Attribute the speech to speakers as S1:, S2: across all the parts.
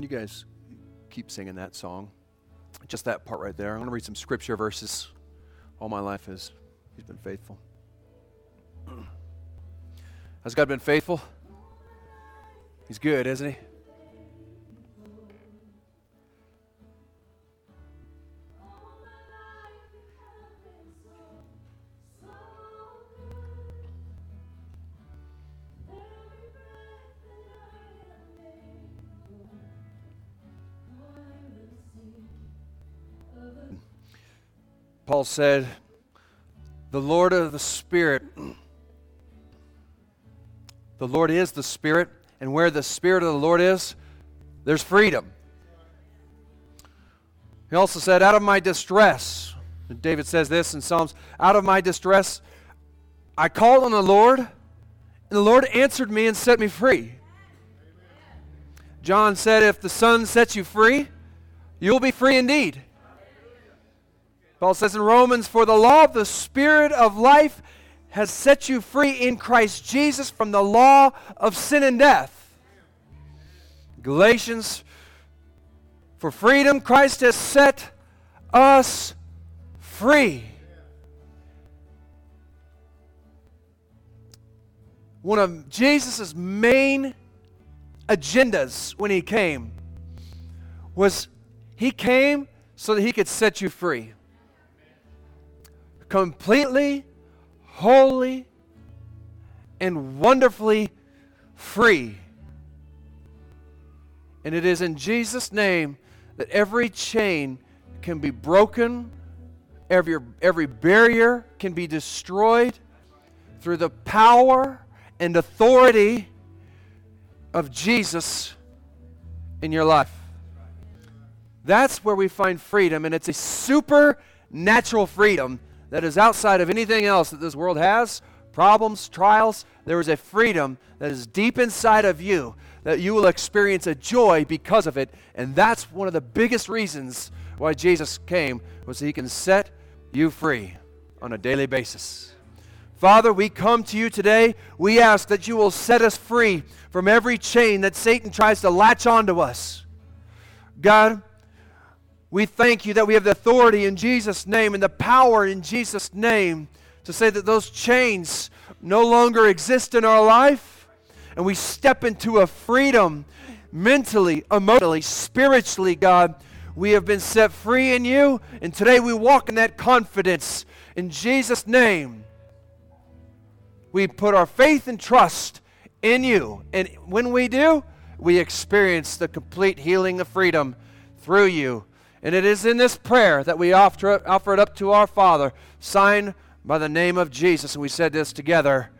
S1: Can you guys keep singing that song? Just that part right there. I'm going to read some scripture verses. All my life is He's been faithful. Has God been faithful? He's good, isn't He? Said, The Lord of the Spirit, the Lord is the Spirit, and where the Spirit of the Lord is, there's freedom. He also said, Out of my distress, David says this in Psalms, out of my distress, I called on the Lord, and the Lord answered me and set me free. John said, If the Son sets you free, you'll be free indeed. Paul says in Romans, For the law of the Spirit of life has set you free in Christ Jesus from the law of sin and death. Galatians, for freedom Christ has set us free. One of Jesus' main agendas when he came was he came so that he could set you free completely, wholly, and wonderfully free. And it is in Jesus' name that every chain can be broken, every, every barrier can be destroyed through the power and authority of Jesus in your life. That's where we find freedom, and it's a supernatural freedom that is outside of anything else that this world has problems, trials. There is a freedom that is deep inside of you that you will experience a joy because of it. And that's one of the biggest reasons why Jesus came was so he can set you free on a daily basis. Father, we come to you today. We ask that you will set us free from every chain that Satan tries to latch onto us. God, we thank you that we have the authority in Jesus' name and the power in Jesus' name to say that those chains no longer exist in our life. And we step into a freedom mentally, emotionally, spiritually, God. We have been set free in you. And today we walk in that confidence in Jesus' name. We put our faith and trust in you. And when we do, we experience the complete healing of freedom through you. And it is in this prayer that we offer, offer it up to our Father, signed by the name of Jesus. And we said this together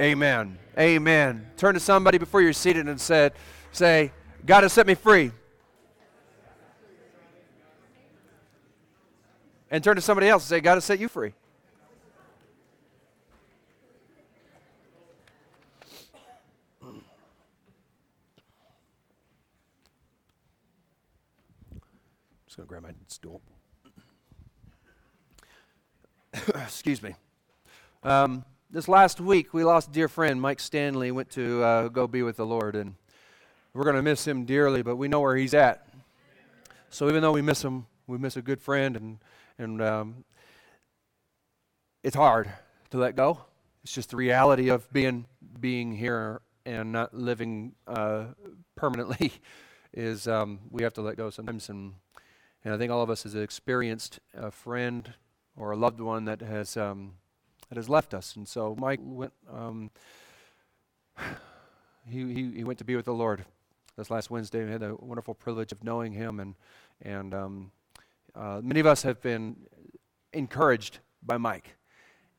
S1: Amen. Amen. Turn to somebody before you're seated and said, say, God has set me free. And turn to somebody else and say, God has set you free. Just going to grab my stool. Excuse me. Um, this last week, we lost a dear friend, Mike Stanley, went to uh, go be with the Lord, and we're going to miss him dearly, but we know where he's at. So even though we miss him, we miss a good friend, and and um, it's hard to let go. It's just the reality of being being here and not living uh, permanently. Is um, we have to let go sometimes, and and I think all of us has experienced a friend or a loved one that has um, that has left us. And so Mike went. Um, he, he, he went to be with the Lord this last Wednesday. We had the wonderful privilege of knowing him, and and um, uh, many of us have been encouraged by Mike,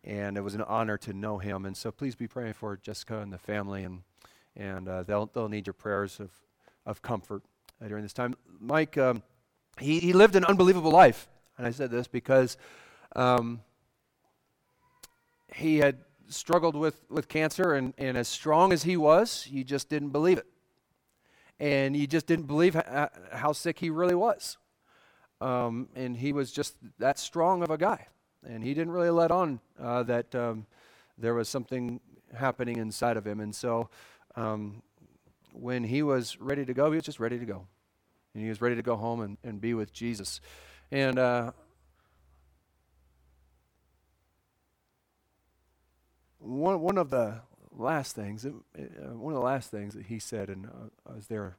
S1: and it was an honor to know him. And so please be praying for Jessica and the family, and and uh, they'll they'll need your prayers of of comfort uh, during this time. Mike. Um, he, he lived an unbelievable life. And I said this because um, he had struggled with, with cancer, and, and as strong as he was, you just didn't believe it. And you just didn't believe how, how sick he really was. Um, and he was just that strong of a guy. And he didn't really let on uh, that um, there was something happening inside of him. And so um, when he was ready to go, he was just ready to go. And he was ready to go home and, and be with Jesus. And uh, one, one of the last things, uh, one of the last things that he said, and uh, I was there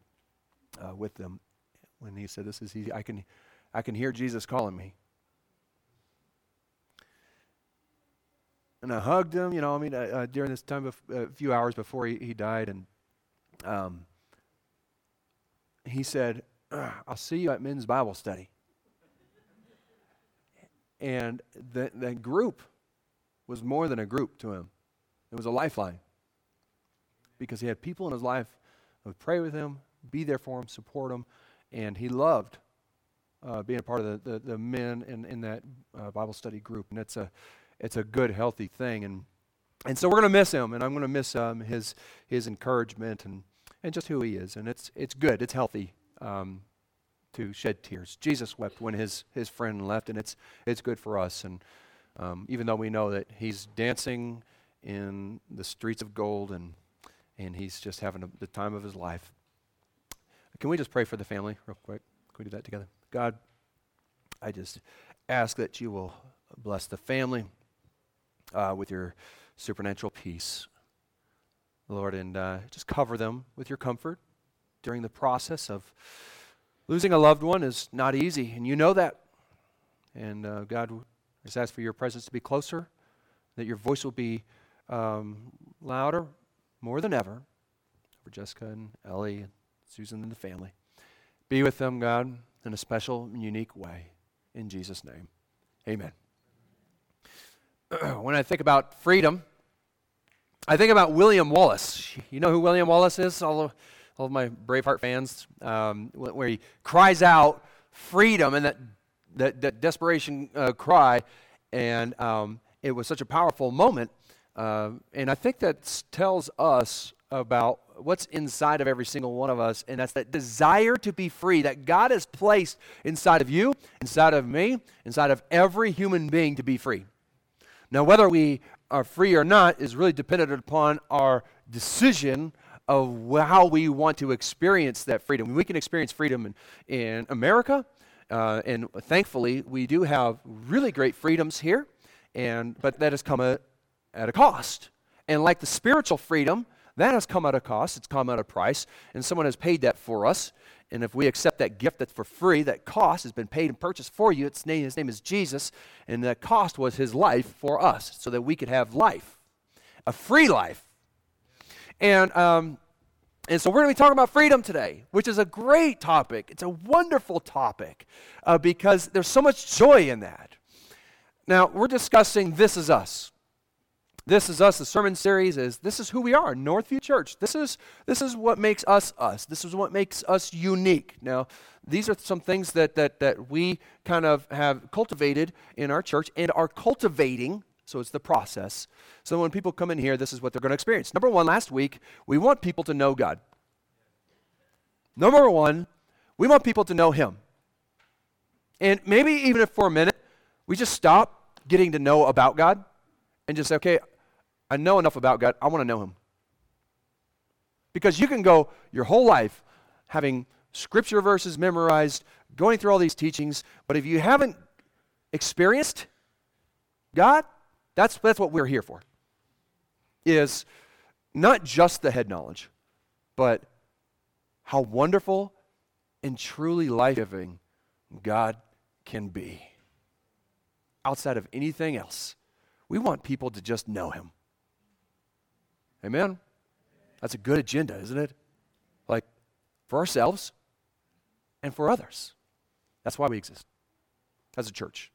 S1: uh, with them when he said, "This is he. I can, I can hear Jesus calling me." And I hugged him, you know. I mean, during this time, a few hours before he, he died, and um, he said, "I'll see you at men's Bible study." And that that group was more than a group to him; it was a lifeline because he had people in his life who would pray with him, be there for him, support him, and he loved uh, being a part of the, the, the men in, in that uh, Bible study group. And it's a, it's a good, healthy thing. And, and so we're going to miss him, and I'm going to miss um, his, his encouragement and, and just who he is. And it's, it's good, it's healthy um, to shed tears. Jesus wept when his, his friend left, and it's, it's good for us. And um, even though we know that he's dancing in the streets of gold and, and he's just having a, the time of his life, can we just pray for the family real quick? Can we do that together? God, I just ask that you will bless the family uh, with your supernatural peace, Lord, and uh, just cover them with your comfort during the process of losing a loved one is not easy, and you know that. And uh, God, I just ask for your presence to be closer, that your voice will be um, louder more than ever for Jessica and Ellie and Susan and the family. Be with them, God, in a special and unique way. In Jesus' name, amen. when I think about freedom, I think about William Wallace. You know who William Wallace is? Of, all of my Braveheart fans, um, where he cries out freedom and that, that, that desperation uh, cry. And um, it was such a powerful moment. Uh, and I think that tells us about what's inside of every single one of us, and that's that desire to be free that God has placed inside of you, inside of me, inside of every human being to be free. Now, whether we are free or not is really dependent upon our decision of how we want to experience that freedom. We can experience freedom in, in America, uh, and thankfully, we do have really great freedoms here, and, but that has come at, at a cost. And like the spiritual freedom, that has come at a cost, it's come at a price, and someone has paid that for us. And if we accept that gift that's for free, that cost has been paid and purchased for you. Its name, his name is Jesus, and that cost was his life for us so that we could have life, a free life. And, um, and so we're going to be talking about freedom today, which is a great topic. It's a wonderful topic uh, because there's so much joy in that. Now, we're discussing This Is Us. This is us. The sermon series is this is who we are, Northview Church. This is this is what makes us us. This is what makes us unique. Now, these are some things that that that we kind of have cultivated in our church and are cultivating. So it's the process. So when people come in here, this is what they're going to experience. Number one, last week we want people to know God. Number one, we want people to know Him. And maybe even if for a minute we just stop getting to know about God and just say, okay, I know enough about God. I want to know Him. Because you can go your whole life having scripture verses memorized, going through all these teachings, but if you haven't experienced God, that's, that's what we're here for. Is not just the head knowledge, but how wonderful and truly life giving God can be outside of anything else. We want people to just know Him. Amen? That's a good agenda, isn't it? Like for ourselves and for others. That's why we exist as a church.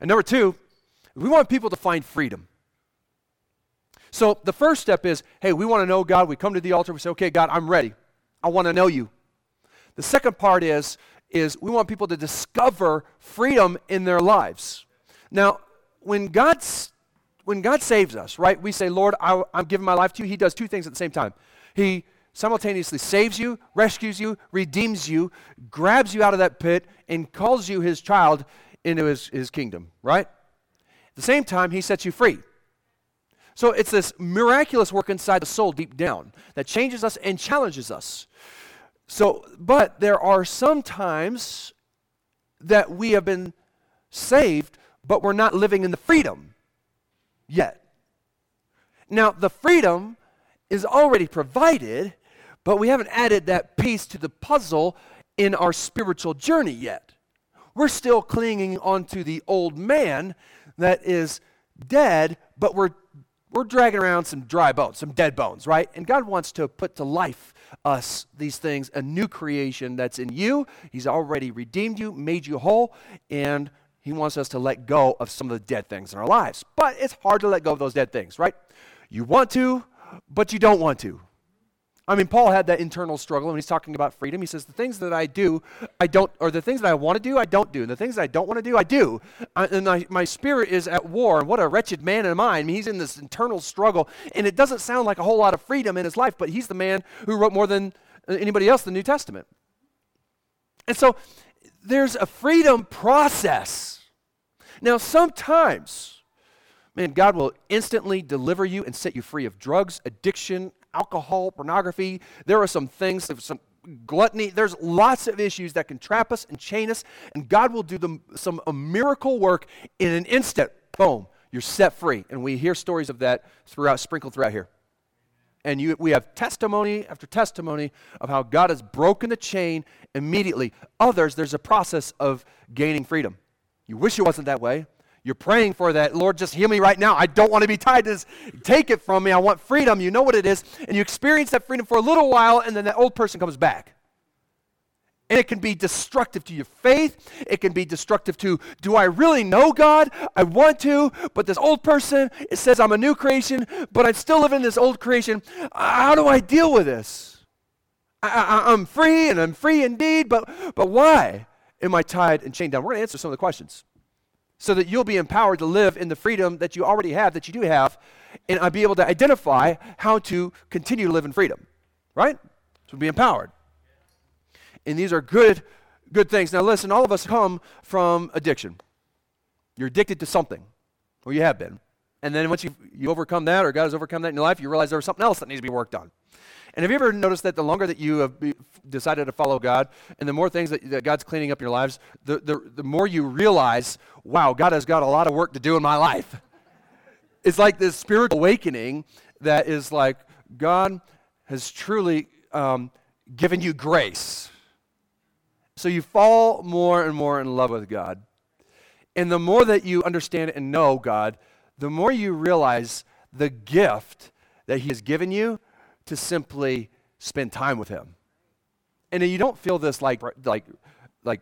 S1: And number two, we want people to find freedom. So the first step is hey, we want to know God. We come to the altar, we say, okay, God, I'm ready. I want to know you. The second part is, is we want people to discover freedom in their lives. Now, when God's when God saves us, right, we say, Lord, I, am giving my life to you. He does two things at the same time. He simultaneously saves you, rescues you, redeems you, grabs you out of that pit, and calls you his child into his, his kingdom, right? At the same time, he sets you free. So it's this miraculous work inside the soul deep down that changes us and challenges us. So, but there are some times that we have been saved, but we're not living in the freedom yet. Now, the freedom is already provided, but we haven't added that piece to the puzzle in our spiritual journey yet. We're still clinging onto the old man that is dead, but we're we're dragging around some dry bones, some dead bones, right? And God wants to put to life us these things, a new creation that's in you. He's already redeemed you, made you whole, and He wants us to let go of some of the dead things in our lives. But it's hard to let go of those dead things, right? You want to, but you don't want to. I mean, Paul had that internal struggle when he's talking about freedom. He says, The things that I do, I don't, or the things that I want to do, I don't do. And the things that I don't want to do, I do. I, and I, my spirit is at war. And what a wretched man am I. I mean, he's in this internal struggle. And it doesn't sound like a whole lot of freedom in his life, but he's the man who wrote more than uh, anybody else the New Testament. And so there's a freedom process. Now, sometimes, man, God will instantly deliver you and set you free of drugs, addiction, alcohol, pornography. There are some things, some gluttony. There's lots of issues that can trap us and chain us, and God will do them, some a miracle work in an instant. Boom, you're set free. And we hear stories of that throughout, sprinkled throughout here. And you, we have testimony after testimony of how God has broken the chain immediately. Others, there's a process of gaining freedom. You wish it wasn't that way. You're praying for that. Lord, just heal me right now. I don't want to be tied to this. Take it from me. I want freedom. You know what it is. And you experience that freedom for a little while, and then that old person comes back. And it can be destructive to your faith. It can be destructive to, do I really know God? I want to, but this old person, it says I'm a new creation, but I'm still living in this old creation. How do I deal with this? I, am free and I'm free indeed, but, but why am I tied and chained down? We're going to answer some of the questions so that you'll be empowered to live in the freedom that you already have, that you do have, and be able to identify how to continue to live in freedom, right? To be empowered. And these are good, good things. Now, listen, all of us come from addiction. You're addicted to something, or you have been. And then once you, you overcome that, or God has overcome that in your life, you realize there's something else that needs to be worked on. And have you ever noticed that the longer that you have decided to follow God, and the more things that, that God's cleaning up your lives, the, the, the more you realize, wow, God has got a lot of work to do in my life. It's like this spiritual awakening that is like, God has truly um, given you grace. So you fall more and more in love with God. And the more that you understand and know God, the more you realize the gift that He has given you to simply spend time with Him. And you don't feel this like, like, like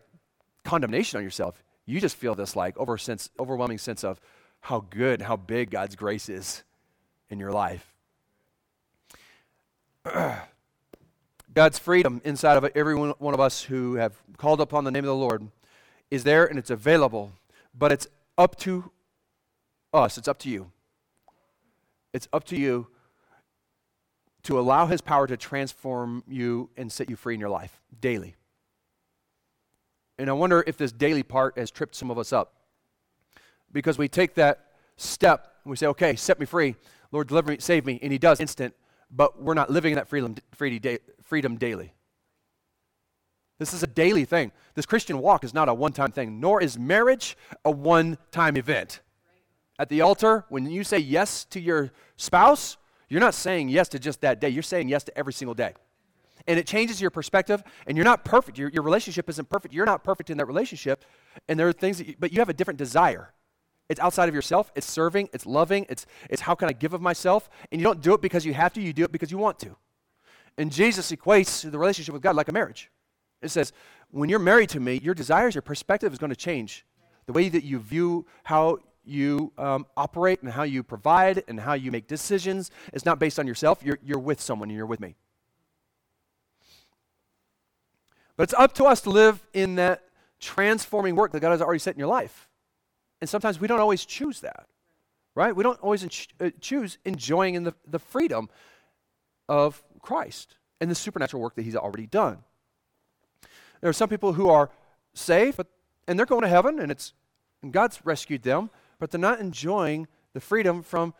S1: condemnation on yourself. You just feel this like over sense, overwhelming sense of how good how big God's grace is in your life. God's freedom inside of every one of us who have called upon the name of the Lord is there and it's available, but it's up to us. It's up to you. It's up to you to allow His power to transform you and set you free in your life daily. And I wonder if this daily part has tripped some of us up. Because we take that step and we say, okay, set me free. Lord, deliver me, save me. And He does instant, but we're not living in that freedom, freedom daily. This is a daily thing. This Christian walk is not a one time thing, nor is marriage a one time event. At the altar, when you say yes to your spouse, you're not saying yes to just that day, you're saying yes to every single day. And it changes your perspective, and you're not perfect. Your, your relationship isn't perfect. You're not perfect in that relationship, and there are things that you, but you have a different desire. It's outside of yourself, it's serving, it's loving, it's, it's how can I give of myself, and you don't do it because you have to, you do it because you want to. And Jesus equates the relationship with God like a marriage. It says, when you're married to me, your desires, your perspective is going to change. The way that you view how you um, operate and how you provide and how you make decisions is not based on yourself. You're, you're with someone and you're with me. But it's up to us to live in that transforming work that God has already set in your life. And sometimes we don't always choose that, right? We don't always ch- uh, choose enjoying in the, the freedom of Christ and the supernatural work that He's already done. There are some people who are saved, but, and they're going to heaven, and it's and God's rescued them, but they're not enjoying the freedom from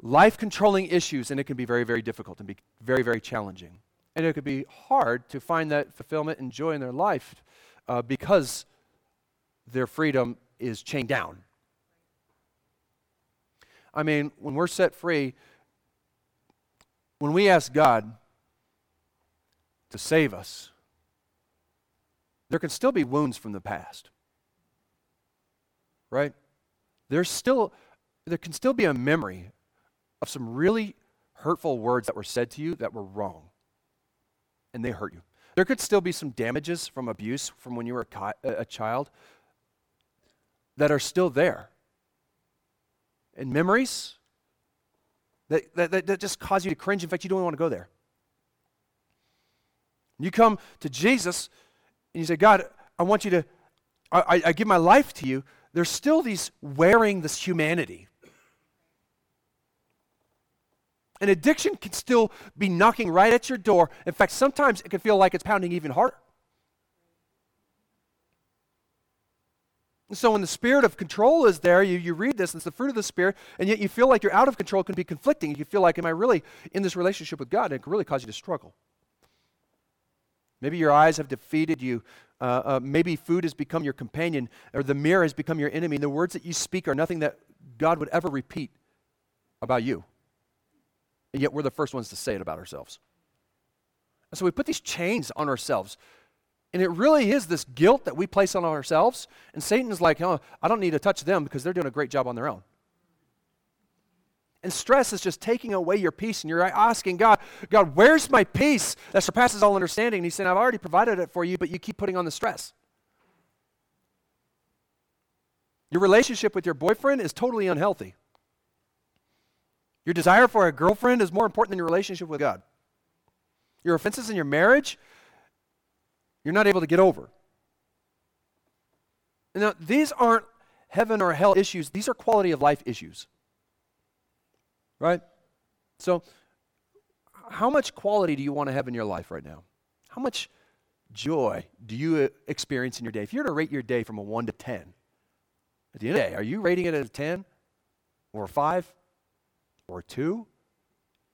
S1: life controlling issues, and it can be very, very difficult and be very, very challenging. And it could be hard to find that fulfillment and joy in their life uh, because their freedom is chained down. I mean, when we're set free, when we ask God to save us, there can still be wounds from the past. Right? There's still there can still be a memory of some really hurtful words that were said to you that were wrong. And they hurt you. There could still be some damages from abuse from when you were a, a child that are still there. And memories that, that, that just cause you to cringe. In fact, you don't want to go there. You come to Jesus and you say, God, I want you to, I, I give my life to you. There's still these wearing this humanity. An addiction can still be knocking right at your door. In fact, sometimes it can feel like it's pounding even harder. So when the spirit of control is there, you, you read this, it's the fruit of the spirit, and yet you feel like you're out of control, it can be conflicting. You feel like, am I really in this relationship with God? And it can really cause you to struggle. Maybe your eyes have defeated you. Uh, uh, maybe food has become your companion, or the mirror has become your enemy. And the words that you speak are nothing that God would ever repeat about you. And yet we're the first ones to say it about ourselves. And so we put these chains on ourselves. And it really is this guilt that we place on ourselves. And Satan's like, oh, I don't need to touch them because they're doing a great job on their own. And stress is just taking away your peace. And you're asking God, God, where's my peace that surpasses all understanding? And He's saying, I've already provided it for you, but you keep putting on the stress. Your relationship with your boyfriend is totally unhealthy. Your desire for a girlfriend is more important than your relationship with God. Your offenses in your marriage, you're not able to get over. Now, these aren't heaven or hell issues, these are quality of life issues. Right? So, how much quality do you want to have in your life right now? How much joy do you uh, experience in your day? If you were to rate your day from a 1 to 10, at the end of the day, are you rating it at a 10 or a 5 or a 2?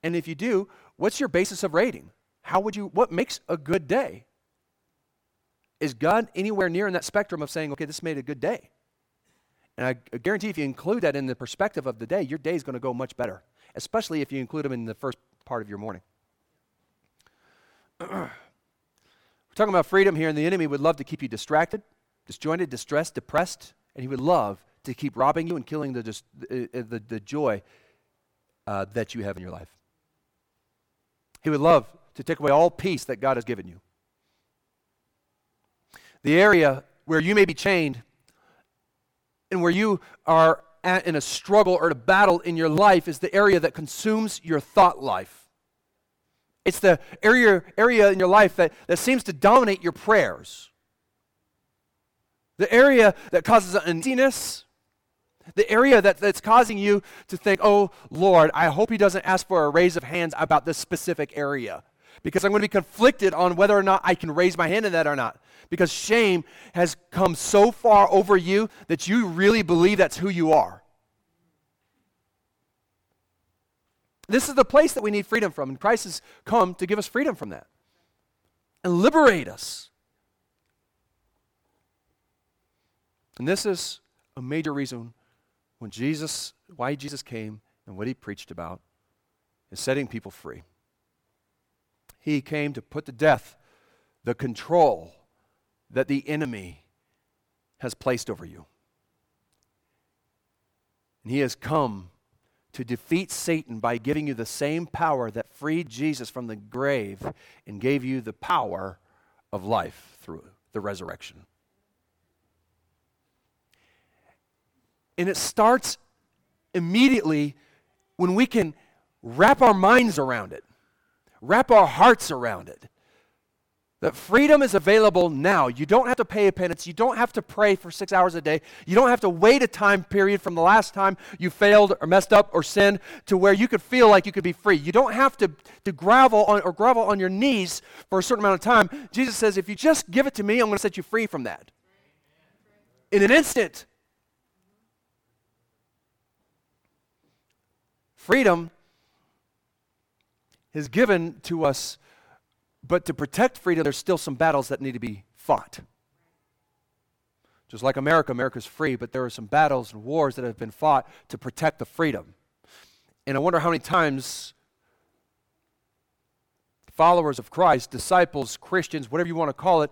S1: And if you do, what's your basis of rating? How would you what makes a good day? Is God anywhere near in that spectrum of saying, okay, this made a good day? And I guarantee if you include that in the perspective of the day, your day is going to go much better especially if you include them in the first part of your morning. We're talking about freedom here, and the enemy would love to keep you distracted, disjointed, distressed, depressed, and he would love to keep robbing you and killing the, the, uh, the, the joy uh, that you have in your life. He would love to take away all peace that God has given you. The area where you may be chained and where you are in a struggle or a battle in your life is the area that consumes your thought life. It's the area, area in your life that, that seems to dominate your prayers. The area that causes uneasiness. The area that, that's causing you to think, oh, Lord, I hope He doesn't ask for a raise of hands about this specific area because I'm going to be conflicted on whether or not I can raise my hand in that or not. Because shame has come so far over you that you really believe that's who you are. This is the place that we need freedom from, and Christ has come to give us freedom from that and liberate us. And this is a major reason when Jesus, why Jesus came and what he preached about is setting people free. He came to put to death the control that the enemy has placed over you. And he has come to defeat Satan by giving you the same power that freed Jesus from the grave and gave you the power of life through the resurrection. And it starts immediately when we can wrap our minds around it wrap our hearts around it. That freedom is available now. You don't have to pay a penance. You don't have to pray for six hours a day. You don't have to wait a time period from the last time you failed or messed up or sinned to where you could feel like you could be free. You don't have to, to grovel on, or grovel on your knees for a certain amount of time. Jesus says, if you just give it to me, I'm going to set you free from that. In an instant. Freedom is given to us, but to protect freedom, there's still some battles that need to be fought. Just like America, America's free, but there are some battles and wars that have been fought to protect the freedom. And I wonder how many times followers of Christ, disciples, Christians, whatever you want to call it,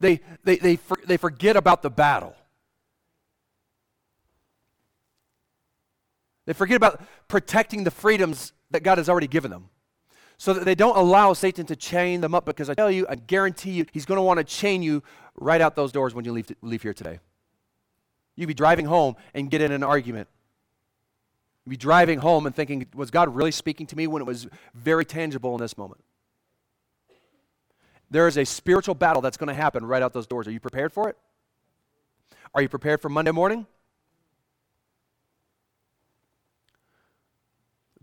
S1: they, they, they, for, they forget about the battle. They forget about protecting the freedoms that God has already given them. So that they don't allow Satan to chain them up because I tell you, I guarantee you, he's going to want to chain you right out those doors when you leave, to, leave here today. You'd be driving home and get in an argument. You'd be driving home and thinking, was God really speaking to me when it was very tangible in this moment? There is a spiritual battle that's going to happen right out those doors. Are you prepared for it? Are you prepared for Monday morning?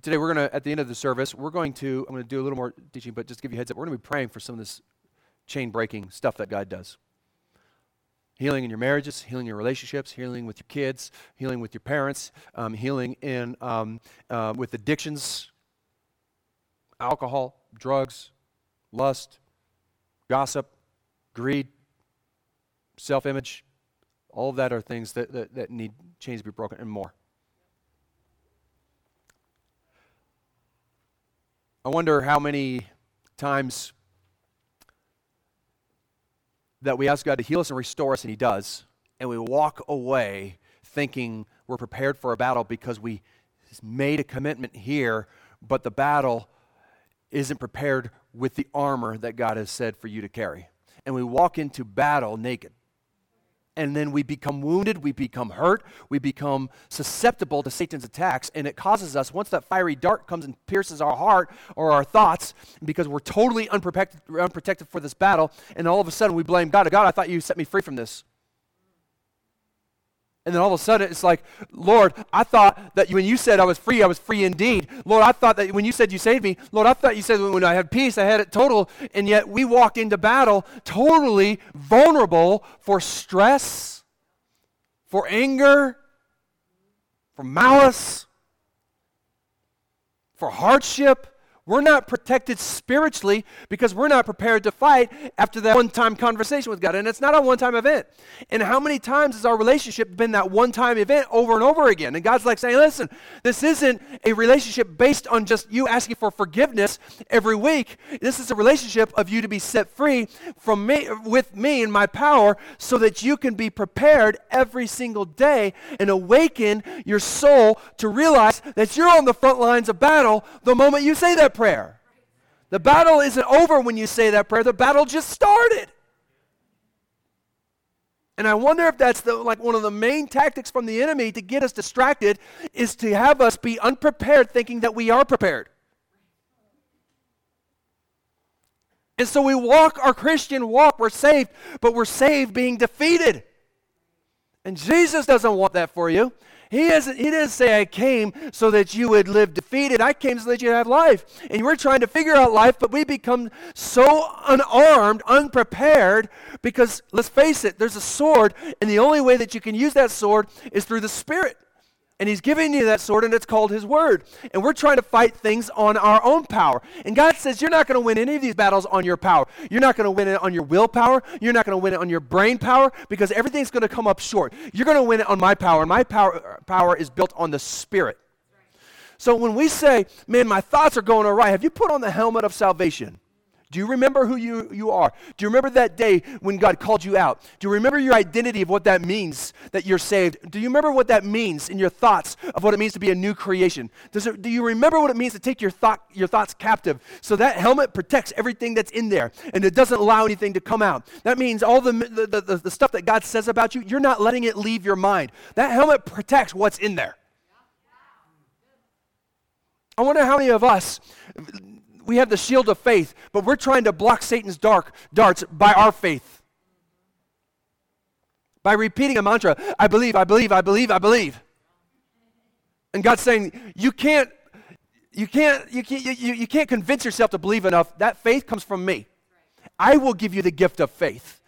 S1: Today, we're going to, at the end of the service, we're going to, I'm going to do a little more teaching, but just give you heads up, we're going to be praying for some of this chain breaking stuff that God does. Healing in your marriages, healing in your relationships, healing with your kids, healing with your parents, um, healing in, um, uh, with addictions, alcohol, drugs, lust, gossip, greed, self image, all of that are things that, that, that need chains to be broken and more. I wonder how many times that we ask God to heal us and restore us, and He does, and we walk away thinking we're prepared for a battle because we made a commitment here, but the battle isn't prepared with the armor that God has said for you to carry. And we walk into battle naked. And then we become wounded, we become hurt, we become susceptible to Satan's attacks. And it causes us, once that fiery dart comes and pierces our heart or our thoughts, because we're totally unprotected, unprotected for this battle, and all of a sudden we blame God. God, I thought you set me free from this. And then all of a sudden, it's like, Lord, I thought that when you said I was free, I was free indeed. Lord, I thought that when you said you saved me, Lord, I thought you said when I had peace, I had it total. And yet we walked into battle totally vulnerable for stress, for anger, for malice, for hardship we're not protected spiritually because we're not prepared to fight after that one time conversation with God. And it's not a one time event. And how many times has our relationship been that one time event over and over again? And God's like saying, listen, this isn't a relationship based on just you asking for forgiveness every week. This is a relationship of you to be set free from me, with me and my power so that you can be prepared every single day and awaken your soul to realize that you're on the front lines of battle the moment you say that prayer. The battle isn't over when you say that prayer, the battle just started. And I wonder if that's the, like one of the main tactics from the enemy to get us distracted is to have us be unprepared thinking that we are prepared. And so we walk our Christian walk, we're saved, but we're saved being defeated. And Jesus doesn't want that for you. He, isn't, he didn't say, I came so that you would live defeated. I came so that you'd have life. And we're trying to figure out life, but we become so unarmed, unprepared, because let's face it, there's a sword, and the only way that you can use that sword is through the Spirit. And he's giving you that sword, and it's called his word. And we're trying to fight things on our own power. And God says, You're not going to win any of these battles on your power. You're not going to win it on your willpower. You're not going to win it on your brain power because everything's going to come up short. You're going to win it on my power. My power, power is built on the Spirit. So when we say, Man, my thoughts are going awry, have you put on the helmet of salvation? Do you remember who you, you are? Do you remember that day when God called you out? Do you remember your identity of what that means that you're saved? Do you remember what that means in your thoughts of what it means to be a new creation? It, do you remember what it means to take your, thought, your thoughts captive? So that helmet protects everything that's in there and it doesn't allow anything to come out. That means all the, the, the, the stuff that God says about you, you're not letting it leave your mind. That helmet protects what's in there. I wonder how many of us we have the shield of faith, but we're trying to block Satan's dark darts by our faith. By repeating a mantra, I believe, I believe, I believe, I believe. And God's saying, you can't, you can't, you can't, you, you can't convince yourself to believe enough. That faith comes from me. I will give you the gift of faith.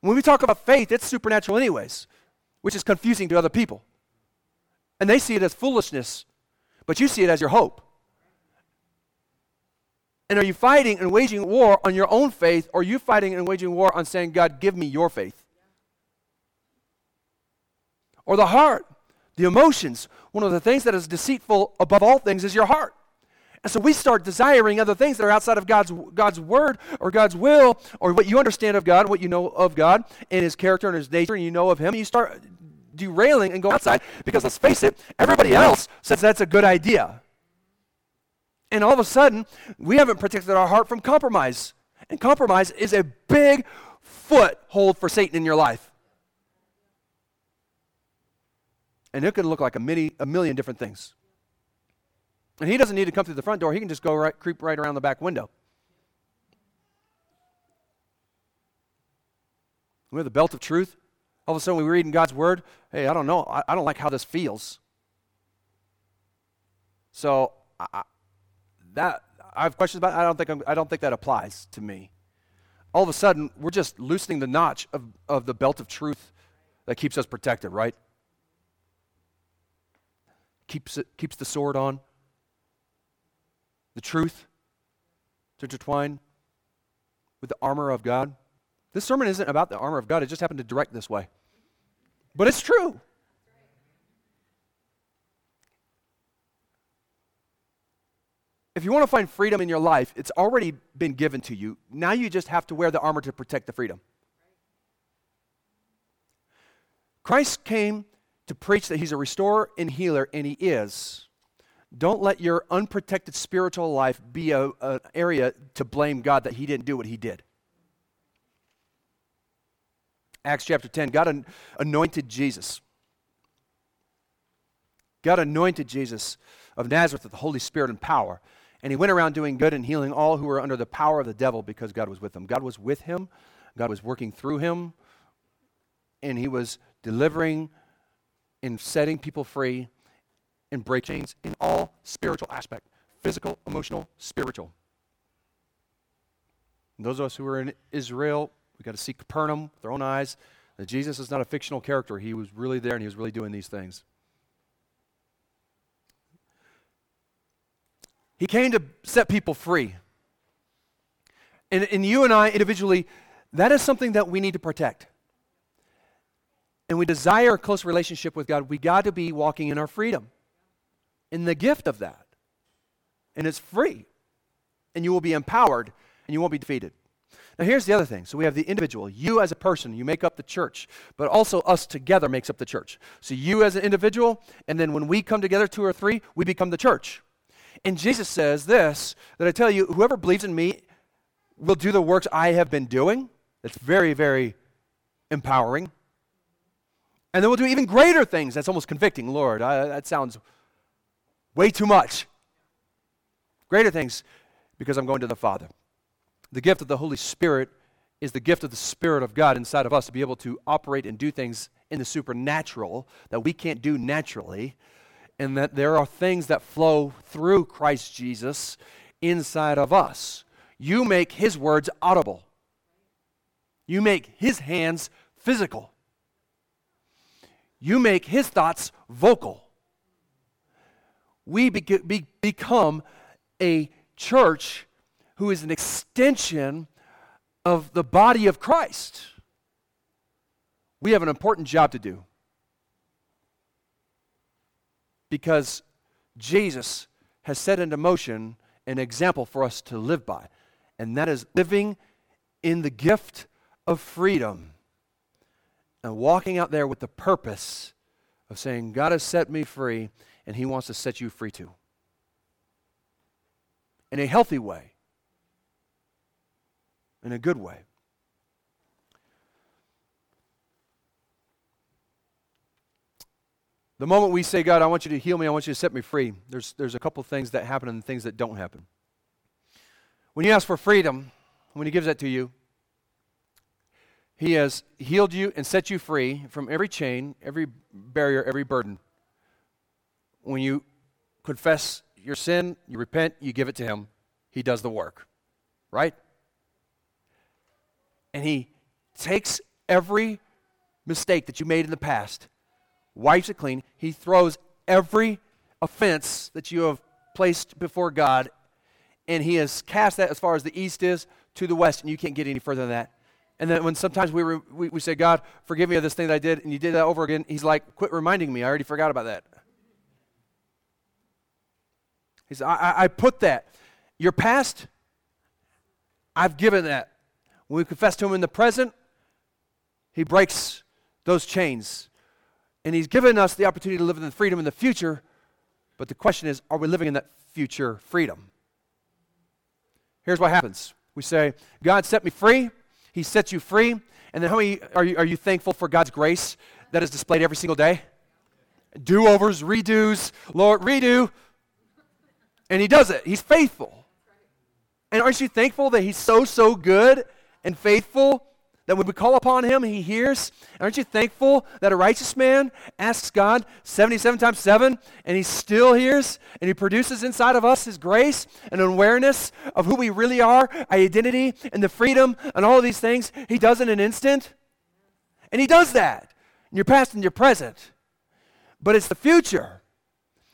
S1: When we talk about faith, it's supernatural anyways. which is confusing to other people. And they see it as foolishness, but you see it as your hope. And are you fighting and waging war on your own faith, or are you fighting and waging war on saying, God, give me your faith? Or the heart, the emotions. One of the things that is deceitful above all things is your heart. And so we start desiring other things that are outside of God's, God's word or God's will or what you understand of God, what you know of God and his character and his nature, and you know of him. And you start derailing and go outside because let's face it, everybody else says that's a good idea. And all of a sudden, we haven't protected our heart from compromise. And compromise is a big foothold for Satan in your life. And it can look like a, many, a million different things. And he doesn't need to come through the front door, he can just go right, creep right around the back window. We have the belt of truth. All of a sudden, we read in God's word, hey, I don't know, I, I don't like how this feels. So, I, that I have questions about. I don't think I'm, I don't think that applies to me. All of a sudden, we're just loosening the notch of, of the belt of truth that keeps us protected, right? Keeps it keeps the sword on. The truth to intertwine with the armor of God. This sermon isn't about the armor of God. It just happened to direct this way. But it's true. If you want to find freedom in your life, it's already been given to you. Now you just have to wear the armor to protect the freedom. Christ came to preach that he's a restorer and healer, and he is. Don't let your unprotected spiritual life be an area to blame God that he didn't do what he did. Acts chapter 10, God anointed Jesus. God anointed Jesus of Nazareth with the Holy Spirit and power. And he went around doing good and healing all who were under the power of the devil because God was with him. God was with him, God was working through him, and he was delivering and setting people free and break chains in all spiritual aspect physical, emotional, spiritual. And those of us who are in Israel, we got to see Capernaum with our own eyes that Jesus is not a fictional character. He was really there and he was really doing these things. He came to set people free. And, and you and I individually, that is something that we need to protect. And we desire a close relationship with God. We got to be walking in our freedom, in the gift of that. And it's free. And you will be empowered and you won't be defeated. Now, here's the other thing. So, we have the individual. You as a person, you make up the church, but also us together makes up the church. So, you as an individual, and then when we come together, two or three, we become the church. And Jesus says this that I tell you, whoever believes in me will do the works I have been doing. That's very, very empowering. And then we'll do even greater things. That's almost convicting. Lord, I, that sounds way too much. Greater things because I'm going to the Father. The gift of the Holy Spirit is the gift of the Spirit of God inside of us to be able to operate and do things in the supernatural that we can't do naturally and that there are things that flow through Christ Jesus inside of us. You make his words audible, you make his hands physical, you make his thoughts vocal. We be- be- become a church who is an extension of the body of Christ. We have an important job to do because Jesus has set into motion an example for us to live by, and that is living in the gift of freedom and walking out there with the purpose of saying, God has set me free, and He wants to set you free too. In a healthy way, in a good way. The moment we say, God, I want you to heal me, I want you to set me free, there's, there's a couple things that happen and things that don't happen. When you ask for freedom, when He gives that to you, He has healed you and set you free from every chain, every barrier, every burden. When you confess your sin, you repent, you give it to Him, He does the work. Right? And He takes every mistake that you made in the past wipes it clean. He throws every offense that you have placed before God, and He has cast that as far as the east is to the west, and you can't get any further than that. And then when sometimes we, re, we, we say, God, forgive me of this thing that I did, and you did that over again, He's like, quit reminding me. I already forgot about that. He said, I, I put that. Your past, I've given that. When we confess to Him in the present, He breaks those chains. And He's given us the opportunity to live in the freedom in the future. But the question is, are we living in that future freedom? Here's what happens we say, God set me free. He sets you free. And then how many are you, are you thankful for God's grace that is displayed every single day? Do overs, redos, Lord, redo. And He does it. He's faithful. And aren't you thankful that He's so, so good and faithful that when we call upon Him, He hears? Aren't you thankful that a righteous man asks God 77 times 7 and He still hears and He produces inside of us His grace and awareness of who we really are, our identity, and the freedom, and all of these things? He does in an instant. And He does that in your past and your present. But it's the future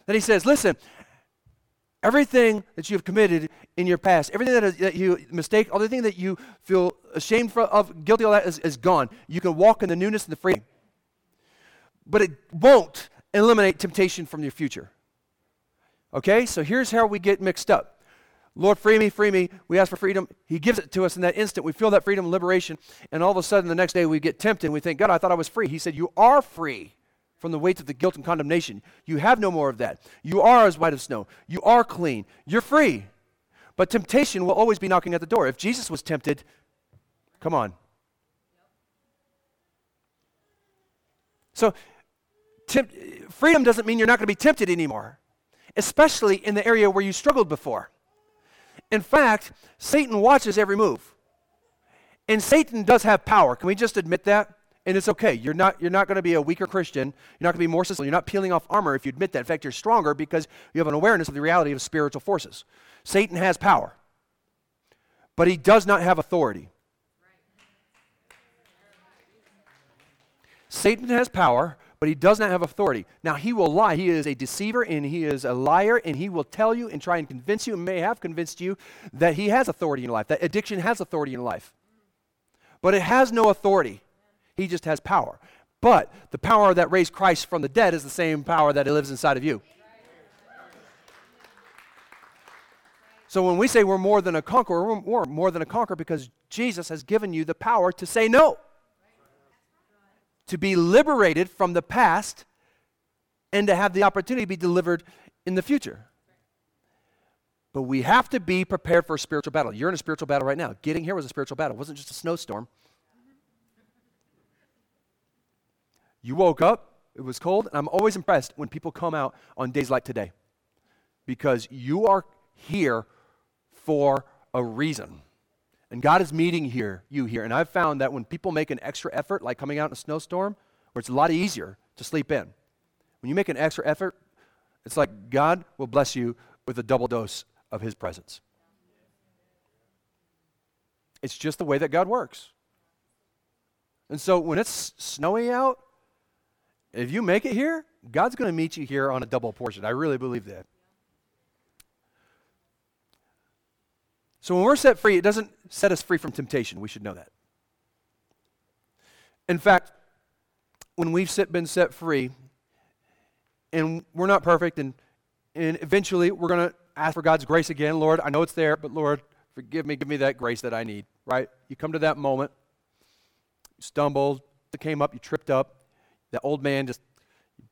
S1: that He says, listen, Everything that you have committed in your past, everything that, is, that you mistake, all the everything that you feel ashamed of, guilty of that is, is gone. You can walk in the newness and the freedom. But it won't eliminate temptation from your future. Okay, so here's how we get mixed up. Lord, free me, free me. We ask for freedom. He gives it to us in that instant. We feel that freedom and liberation, and all of a sudden the next day we get tempted and we think, God, I thought I was free. He said, You are free from the weight of the guilt and condemnation. You have no more of that. You are as white as snow. You are clean. You're free. But temptation will always be knocking at the door. If Jesus was tempted, come on. So, freedom doesn't mean you're not going to be tempted anymore, especially in the area where you struggled before. In fact, Satan watches every move. And Satan does have power. Can we just admit that? And it's okay. You're not, you're not going to be a weaker Christian. You're not going to be more sensible. You're not peeling off armor if you admit that. In fact, you're stronger because you have an awareness of the reality of spiritual forces. Satan has power, but he does not have authority. Satan has power, but he does not have authority. Now, he will lie. He is a deceiver and he is a liar, and he will tell you and try and convince you, and may have convinced you, that he has authority in life, that addiction has authority in life. But it has no authority. He just has power. But the power that raised Christ from the dead is the same power that lives inside of you. So when we say we're more than a conqueror, we're more than a conqueror because Jesus has given you the power to say no. To be liberated from the past and to have the opportunity to be delivered in the future. But we have to be prepared for a spiritual battle. You're in a spiritual battle right now. Getting here was a spiritual battle. It wasn't just a snowstorm. You woke up, it was cold, and I'm always impressed when people come out on days like today because you are here for a reason. And God is meeting here, you here. And I've found that when people make an extra effort, like coming out in a snowstorm, where it's a lot easier to sleep in, when you make an extra effort, it's like God will bless you with a double dose of His presence. It's just the way that God works. And so when it's snowy out, if you make it here, God's going to meet you here on a double portion. I really believe that. So when we're set free, it doesn't set us free from temptation. We should know that. In fact, when we've been set free, and we're not perfect, and, and eventually we're going to ask for God's grace again. Lord, I know it's there, but Lord, forgive me, give me that grace that I need, right? You come to that moment, you stumbled, it came up, you tripped up, that old man just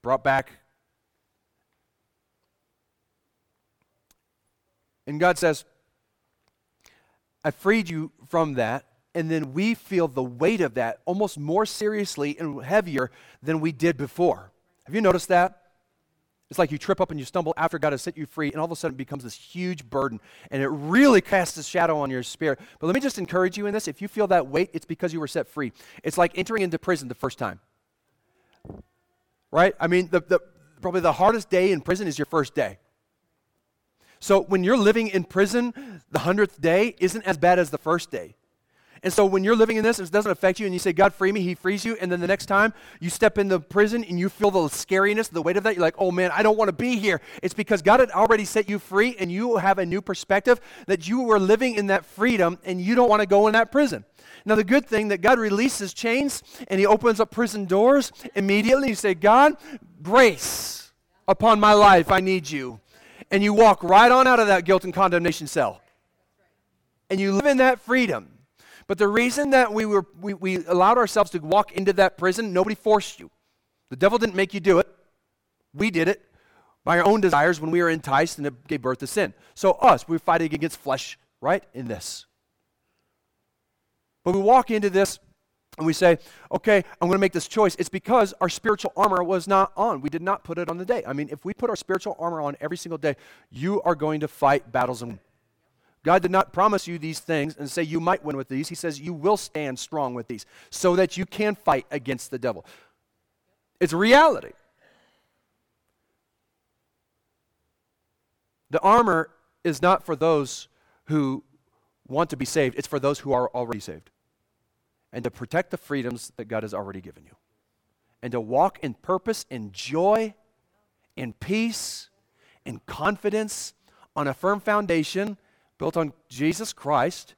S1: brought back. And God says, I freed you from that. And then we feel the weight of that almost more seriously and heavier than we did before. Have you noticed that? It's like you trip up and you stumble after God has set you free, and all of a sudden it becomes this huge burden, and it really casts a shadow on your spirit. But let me just encourage you in this. If you feel that weight, it's because you were set free. It's like entering into prison the first time right? I mean, the, the, probably the hardest day in prison is your first day. So when you're living in prison, the hundredth day isn't as bad as the first day. And so when you're living in this, it doesn't affect you, and you say, God, free me, He frees you. And then the next time you step in the prison and you feel the scariness, the weight of that, you're like, oh man, I don't want to be here. It's because God had already set you free, and you have a new perspective that you were living in that freedom, and you don't want to go in that prison. Now, the good thing that God releases chains and He opens up prison doors immediately. You say, God, grace upon my life, I need you. And you walk right on out of that guilt and condemnation cell. And you live in that freedom. But the reason that we, were, we, we allowed ourselves to walk into that prison, nobody forced you. The devil didn't make you do it. We did it by our own desires when we were enticed and it gave birth to sin. So, us, we're fighting against flesh, right? In this. But we walk into this and we say, okay, I'm going to make this choice. It's because our spiritual armor was not on. We did not put it on the day. I mean, if we put our spiritual armor on every single day, you are going to fight battles and God did not promise you these things and say you might win with these. He says you will stand strong with these so that you can fight against the devil. It's reality. The armor is not for those who want to be saved, it's for those who are already saved and to protect the freedoms that God has already given you, and to walk in purpose, in joy, in peace, in confidence, on a firm foundation built on Jesus Christ,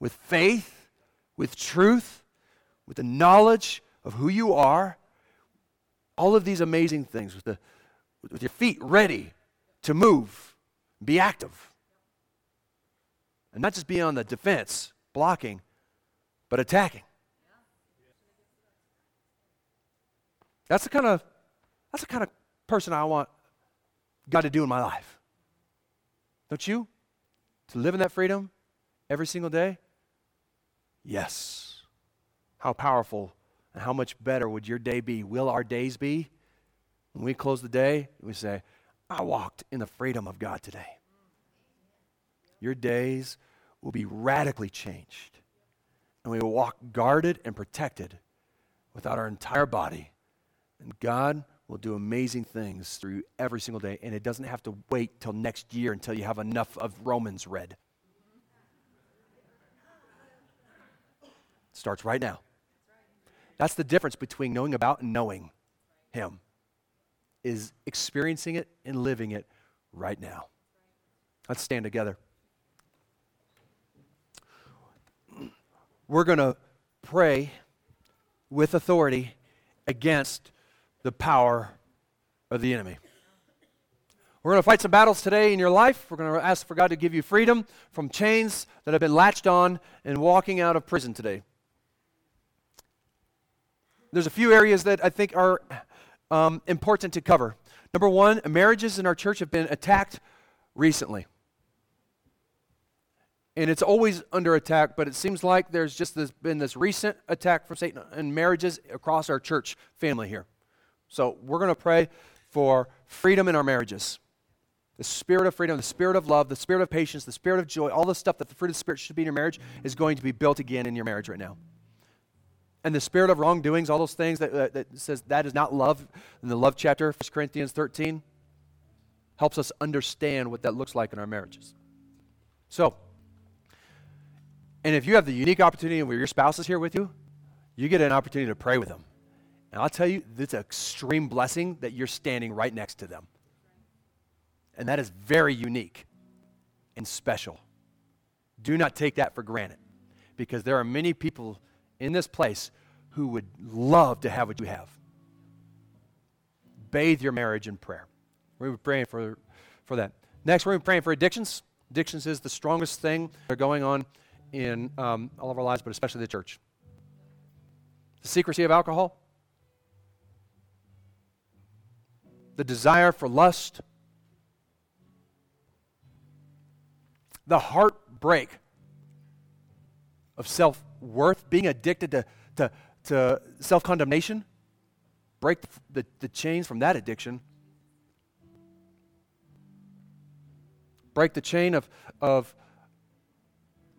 S1: with faith, with truth, with the knowledge of who you are. All of these amazing things, with, the, with your feet ready to move, be active. And not just be on the defense, blocking, but attacking. That's the kind of that's the kind of person I want God to do in my life. Don't you? To live in that freedom every single day? Yes. How powerful and how much better would your day be? Will our days be? When we close the day, we say, I walked in the freedom of God today. Your days will be radically changed and we will walk guarded and protected without our entire body. And God will do amazing things through every single day. And it doesn't have to wait till next year until you have enough of Romans read. It starts right now. That's the difference between knowing about and knowing Him, is experiencing it and living it right now. Let's stand together. we're going to pray with authority against the power of the enemy. We're going to fight some battles today in your life. We're going to ask for God to give you freedom from chains that have been latched on and walking out of prison today. There's a few areas that I think are um, important to cover. Number one, marriages in our church have been attacked recently and it's always under attack, but it seems like there's just this, been this recent attack from Satan in marriages across our church family here. So we're going to pray for freedom in our marriages. The spirit of freedom, the spirit of love, the spirit of patience, the spirit of joy, all the stuff that the fruit of the Spirit should be in your marriage is going to be built again in your marriage right now. And the spirit of wrongdoings, all those things that, that, that says that is not love in the love chapter, 1 Corinthians 13, helps us understand what that looks like in our marriages. So, and if you have the unique opportunity where your spouse is here with you, you get an opportunity to pray with them. And I'll tell you, it's an extreme blessing that you're standing right next to them. And that is very unique and special. Do not take that for granted because there are many people in this place who would love to have what you have. Bathe your marriage in prayer. We're praying for, for that. Next, we're praying for addictions. Addictions is the strongest thing that are going on in um, all of our lives, but especially the church. The secrecy of alcohol, the desire for lust, the heartbreak of self worth, being addicted to, to, to self condemnation. Break the, the, chains from that addiction. Break the chain of, of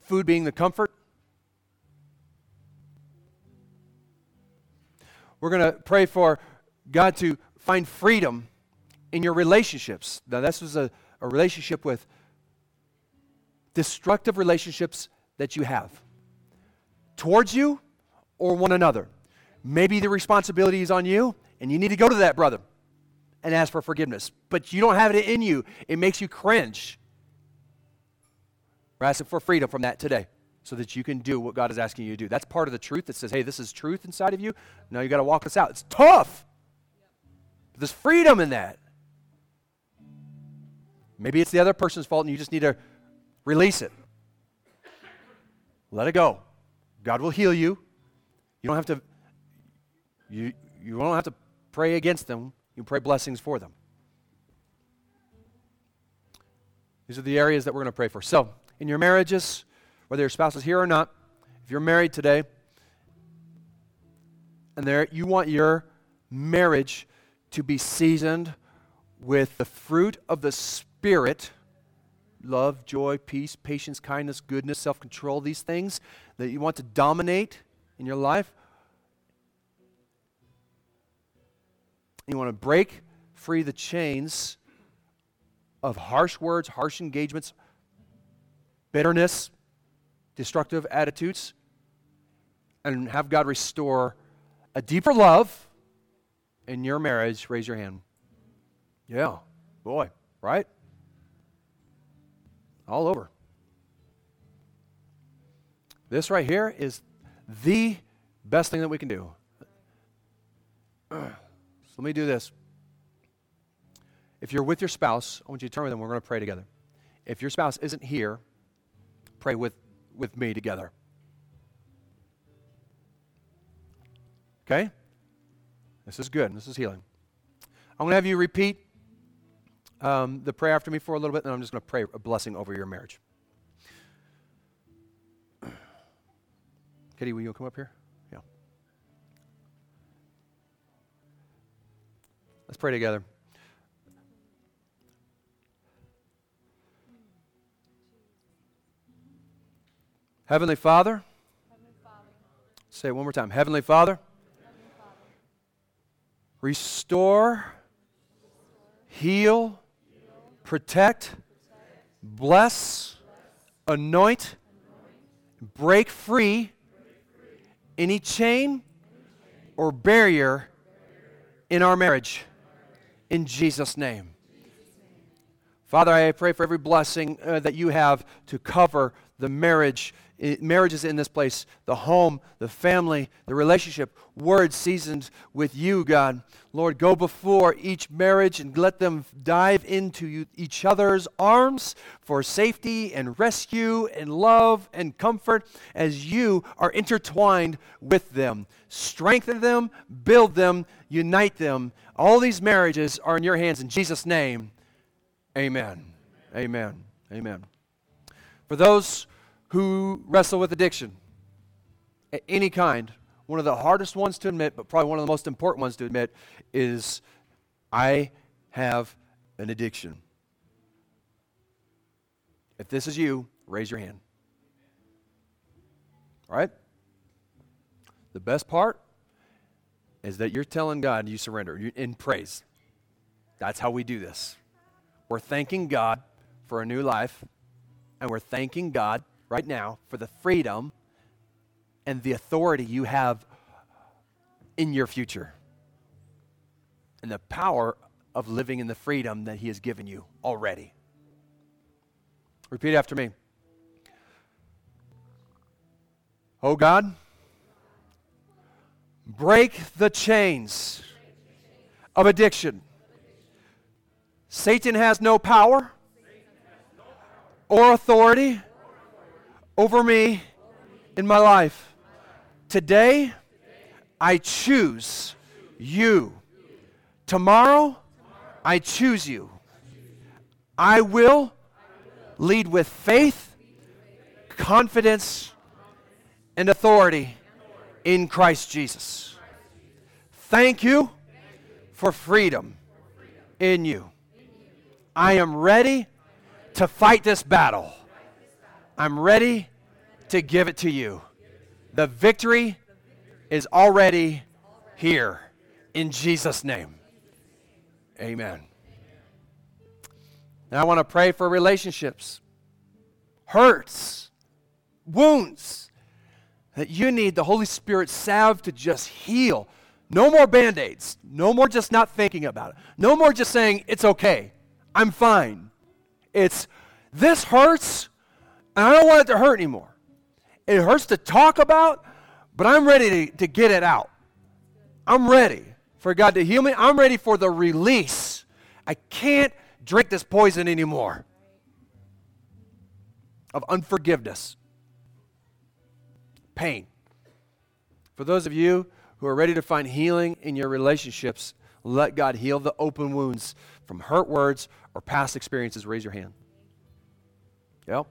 S1: food being the comfort. We're going to pray for God to find freedom in your relationships. Now, this was a, a relationship with destructive relationships that you have. towards you or one another. Maybe the responsibility is on you, and you need to go to that brother and ask for forgiveness. But you don't have it in you, it makes you cringe. We're asking for freedom from that today so that you can do what God is asking you to do. That's part of the truth that says, hey, this is truth inside of you. Now you got to walk this out. It's tough. But there's freedom in that. Maybe it's the other person's fault and you just need to release it. Let it go. God will heal you. You don't have to you you don't have to pray against them. You pray blessings for them. These are the areas that we're going to pray for. So, in your marriages, whether your spouse is here or not, if you're married today, and there you want your marriage to be seasoned with the fruit of the Spirit love, joy, peace, patience, kindness, goodness, self control, these things that you want to dominate in your life. You want to break free the chains of harsh words, harsh engagements, bitterness, destructive attitudes, and have God restore a deeper love in your marriage. Raise your hand. Yeah, boy, right? All over. This right here is the best thing that we can do. So let me do this. If you're with your spouse, I want you to turn with them. We're going to pray together. If your spouse isn't here, pray with, with me together. Okay? This is good. This is healing. I'm going to have you repeat um, the prayer after me for a little bit, and I'm just going to pray a blessing over your marriage. Kitty, will you come up here? Yeah. Let's pray together. Heavenly Father, Heavenly Father. say it one more time. Heavenly Father, Heavenly Father. Restore, heal, protect, bless, anoint, break free any chain or barrier in our marriage. In Jesus' name. Father, I pray for every blessing uh, that you have to cover the marriage marriages in this place, the home, the family, the relationship, words seasoned with you, God. Lord, go before each marriage and let them dive into you, each other's arms for safety and rescue and love and comfort as you are intertwined with them. Strengthen them, build them, unite them. All these marriages are in your hands in Jesus' name. Amen. Amen. Amen. For those who wrestle with addiction, any kind, one of the hardest ones to admit, but probably one of the most important ones to admit, is I have an addiction. If this is you, raise your hand. All right? The best part is that you're telling God you surrender in praise. That's how we do this. We're thanking God for a new life, and we're thanking God right now for the freedom and the authority you have in your future and the power of living in the freedom that He has given you already. Repeat after me. Oh God, break the chains of addiction. Satan has no power or authority over me in my life. Today, I choose you. Tomorrow, I choose you. I will lead with faith, confidence, and authority in Christ Jesus. Thank you for freedom in you. I am ready to fight this battle. I'm ready to give it to you. The victory is already here in Jesus' name. Amen. And I want to pray for relationships, hurts, wounds that you need the Holy Spirit salve to just heal. No more band aids. No more just not thinking about it. No more just saying, it's okay. I'm fine. It's, this hurts, and I don't want it to hurt anymore. It hurts to talk about, but I'm ready to, to get it out. I'm ready for God to heal me. I'm ready for the release. I can't drink this poison anymore of unforgiveness, pain. For those of you who are ready to find healing in your relationships, let God heal the open wounds from hurt words or past experiences. Raise your hand. Yep.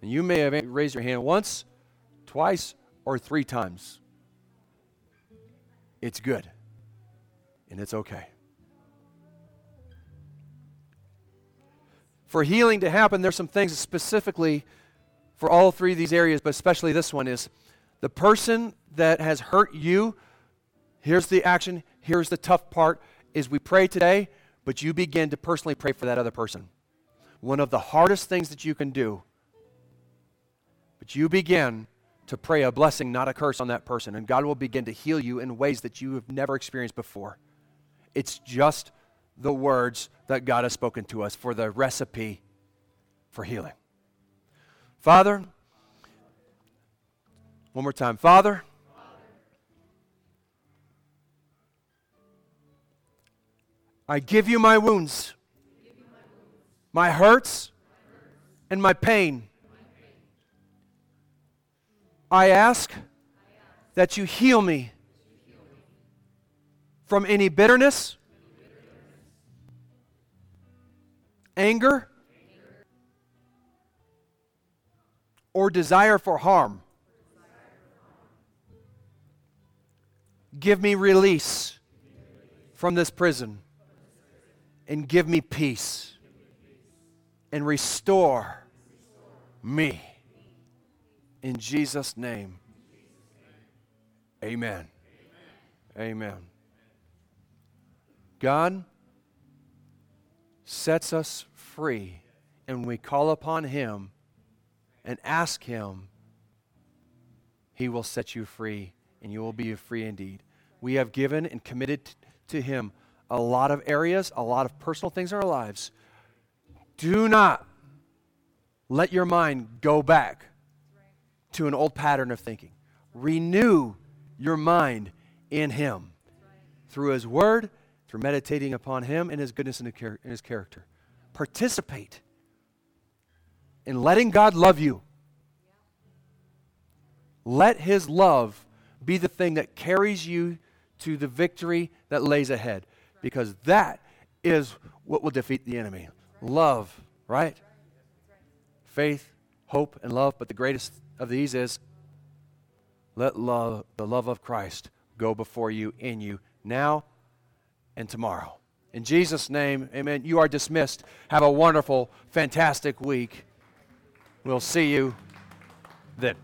S1: And you may have raised your hand once, twice, or three times. It's good. And it's okay. For healing to happen, there's some things specifically for all three of these areas, but especially this one is the person that has hurt you. Here's the action. Here's the tough part is we pray today, but you begin to personally pray for that other person. One of the hardest things that you can do. But you begin to pray a blessing, not a curse on that person, and God will begin to heal you in ways that you have never experienced before. It's just the words that God has spoken to us for the recipe for healing. Father, one more time. Father, I give you my wounds, my hurts, and my pain. I ask that you heal me from any bitterness, anger, or desire for harm. Give me release from this prison and give me peace and restore me. In Jesus' name, amen. Amen. God sets us free, and we call upon Him and ask Him, He will set you free, and you will be free indeed. We have given and committed to Him a lot of areas, a lot of personal things in our lives. Do not let your mind go back to an old pattern of thinking. Renew your mind in Him through His Word, through meditating upon Him and His goodness and His character. Participate in letting God love you. Let His love be the thing that carries you to the victory that lays ahead because that is what will defeat the enemy. Love, right? Faith, hope, and love. But the greatest of these is let love, the love of Christ, go before you, in you, now and tomorrow. In Jesus' name, amen. You are dismissed. Have a wonderful, fantastic week. We'll see you then.